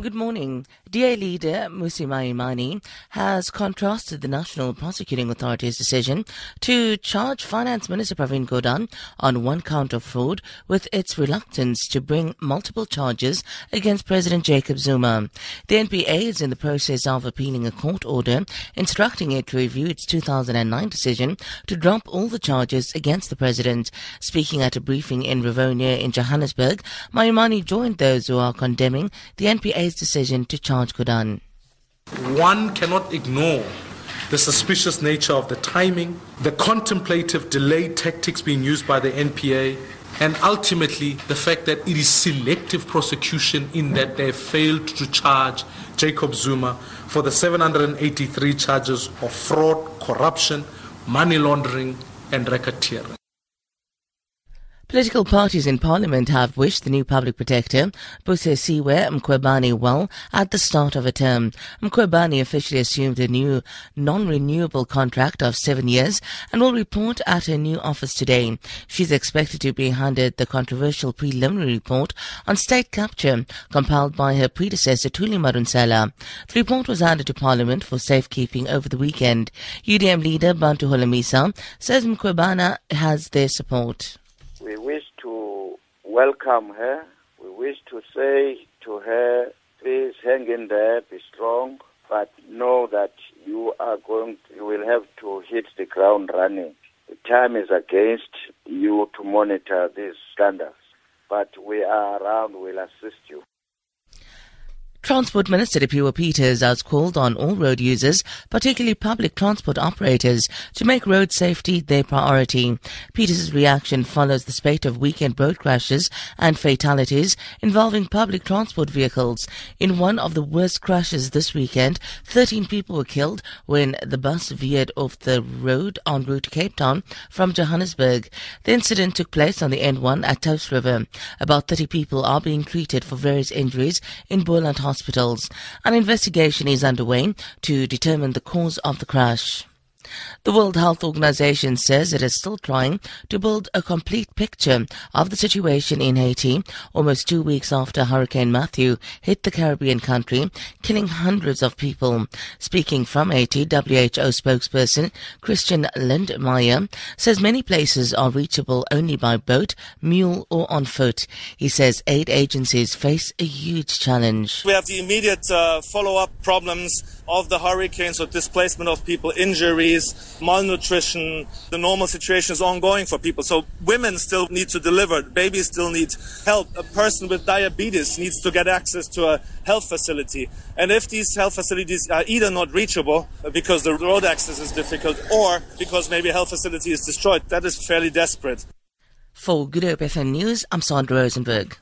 Good morning. DA leader Mmusi Maimane has contrasted the National Prosecuting Authority's decision to charge Finance Minister Pravin Gordhan on one count of fraud with its reluctance to bring multiple charges against President Jacob Zuma. The NPA is in the process of appealing a court order instructing it to review its 2009 decision to drop all the charges against the president. Speaking at a briefing in Rivonia in Johannesburg, Maimane joined those who are condemning the NPA's decision to charge Gordhan. One cannot ignore the suspicious nature of the timing, the contemplative delay tactics being used by the NPA, and ultimately the fact that it is selective prosecution in that they failed to charge Jacob Zuma for the 783 charges of fraud, corruption, money laundering, and racketeering. Political parties in Parliament have wished the new public protector, Busisiwe Mkhwebane, well at the start of a term. Mkhwebane officially assumed a new non-renewable contract of seven years and will report at her new office today. She's expected to be handed the controversial preliminary report on state capture compiled by her predecessor Thuli Madonsela. The report was handed to Parliament for safekeeping over the weekend. UDM leader Bantu Holomisa says Mkhwebane has their support. Welcome her. We wish to say to her, please hang in there, be strong, but know that you are going, you will have to hit the ground running. The time is against you to monitor these standards, but we are around, we'll assist you. Transport Minister Dipuo Peters has called on all road users, particularly public transport operators, to make road safety their priority. Peters' reaction follows the spate of weekend road crashes and fatalities involving public transport vehicles. In one of the worst crashes this weekend, 13 people were killed when the bus veered off the road en route to Cape Town from Johannesburg. The incident took place on the N1 at Touws River. About 30 people are being treated for various injuries in Boland Hospital hospitals. An investigation is underway to determine the cause of the crash. The World Health Organization says it is still trying to build a complete picture of the situation in Haiti almost two weeks after Hurricane Matthew hit the Caribbean country, killing hundreds of people. Speaking from Haiti, WHO spokesperson Christian Lindmeier says many places are reachable only by boat, mule or on foot. He says aid agencies face a huge challenge. We have the immediate uh, follow-up problems of the hurricane, so displacement of people, injuries, malnutrition. The normal situation is ongoing for people. So women still need to deliver. Babies still need help. A person with diabetes needs to get access to a health facility. And if these health facilities are either not reachable because the road access is difficult or because maybe a health facility is destroyed, that is fairly desperate. For Good Hope FM News, I'm Sandra Rosenberg.